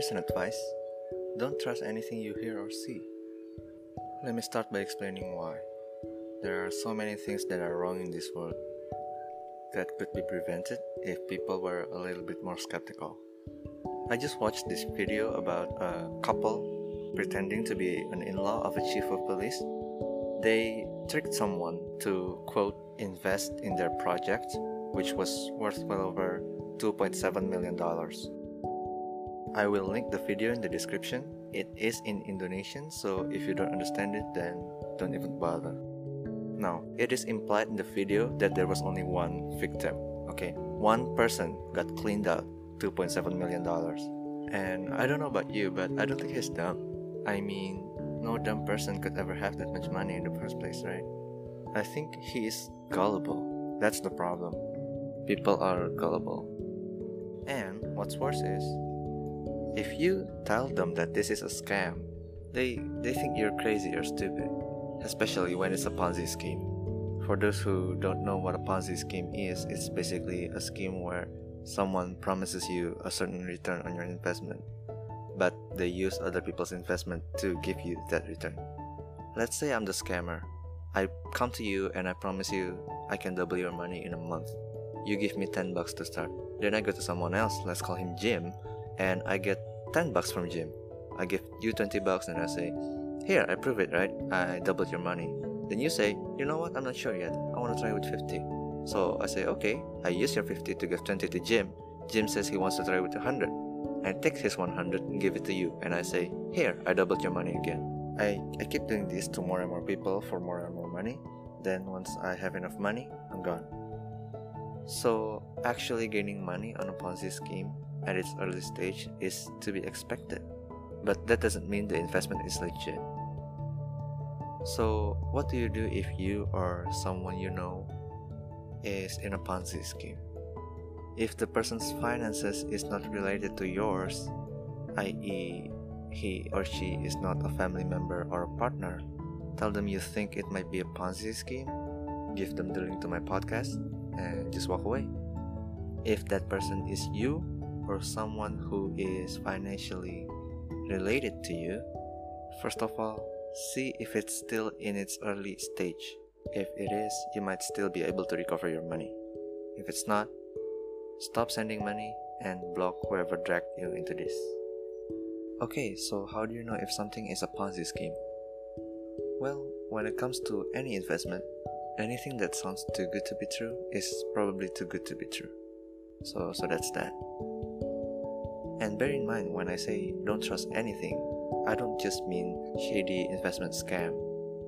Here's an advice don't trust anything you hear or see. Let me start by explaining why. There are so many things that are wrong in this world that could be prevented if people were a little bit more skeptical. I just watched this video about a couple pretending to be an in law of a chief of police. They tricked someone to, quote, invest in their project, which was worth well over $2.7 million. I will link the video in the description. It is in Indonesian, so if you don't understand it, then don't even bother. Now, it is implied in the video that there was only one victim. Okay, one person got cleaned out $2.7 million. And I don't know about you, but I don't think he's dumb. I mean, no dumb person could ever have that much money in the first place, right? I think he is gullible. That's the problem. People are gullible. And what's worse is, if you tell them that this is a scam, they, they think you're crazy or stupid especially when it's a Ponzi scheme. For those who don't know what a Ponzi scheme is, it's basically a scheme where someone promises you a certain return on your investment, but they use other people's investment to give you that return. Let's say I'm the scammer. I come to you and I promise you I can double your money in a month. You give me 10 bucks to start. Then I go to someone else, let's call him Jim, and I get 10 bucks from Jim. I give you 20 bucks and I say, here, I prove it, right? I doubled your money. Then you say, you know what? I'm not sure yet. I want to try with 50. So I say, okay, I use your 50 to give 20 to Jim. Jim says he wants to try with 100. I take his 100 and give it to you. And I say, here, I doubled your money again. I, I keep doing this to more and more people for more and more money. Then once I have enough money, I'm gone. So actually gaining money on a Ponzi scheme at its early stage is to be expected but that doesn't mean the investment is legit. So, what do you do if you or someone you know is in a Ponzi scheme? If the person's finances is not related to yours, i.e., he or she is not a family member or a partner, tell them you think it might be a Ponzi scheme, give them the link to my podcast, and just walk away. If that person is you or someone who is financially related to you, first of all, see if it's still in its early stage. If it is, you might still be able to recover your money. If it's not, stop sending money and block whoever dragged you into this. Okay, so how do you know if something is a Ponzi scheme? Well, when it comes to any investment, anything that sounds too good to be true is probably too good to be true. So so that's that. And bear in mind when I say don't trust anything, I don't just mean shady investment scam.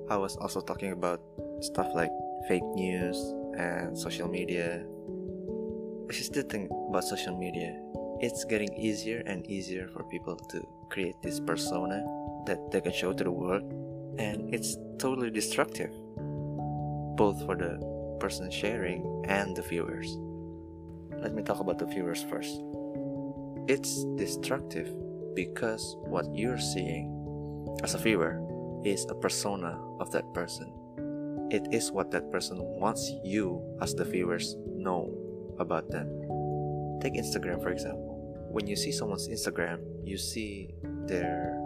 I was also talking about stuff like fake news and social media. If you still think about social media, it's getting easier and easier for people to create this persona that they can show to the world, and it's totally destructive, both for the person sharing and the viewers. Let me talk about the viewers first. It's destructive because what you're seeing as a viewer is a persona of that person. It is what that person wants you, as the viewers, know about them. Take Instagram, for example. When you see someone's Instagram, you see their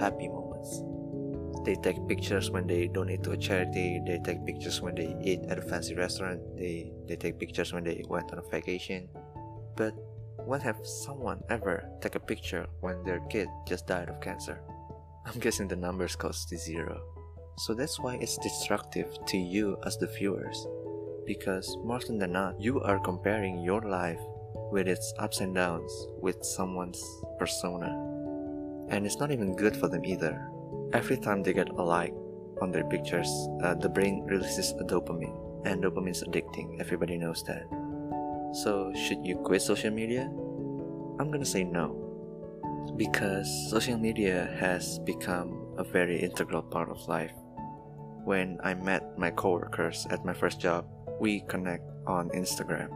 happy moments. They take pictures when they donate to a charity, they take pictures when they eat at a fancy restaurant, they, they take pictures when they went on a vacation. But when have someone ever take a picture when their kid just died of cancer? I'm guessing the numbers goes to zero. So that's why it's destructive to you as the viewers. Because more often than not, you are comparing your life with its ups and downs with someone's persona. And it's not even good for them either. Every time they get a like on their pictures, uh, the brain releases a dopamine, and dopamine is addicting, everybody knows that. So, should you quit social media? I'm gonna say no. Because social media has become a very integral part of life. When I met my coworkers at my first job, we connect on Instagram.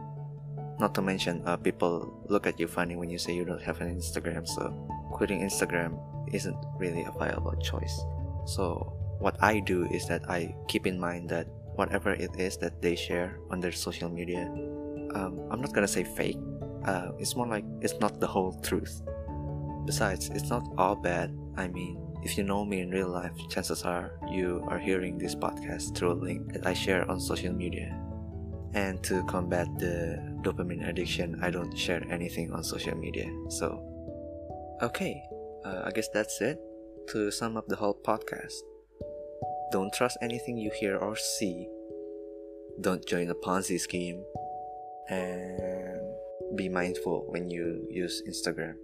Not to mention, uh, people look at you funny when you say you don't have an Instagram, so quitting Instagram isn't really a viable choice. So, what I do is that I keep in mind that whatever it is that they share on their social media um, I'm not gonna say fake. Uh, it's more like it's not the whole truth. Besides, it's not all bad. I mean, if you know me in real life, chances are you are hearing this podcast through a link that I share on social media. And to combat the dopamine addiction, I don't share anything on social media. So, okay, uh, I guess that's it. To sum up the whole podcast, don't trust anything you hear or see. Don't join a Ponzi scheme. And be mindful when you use Instagram.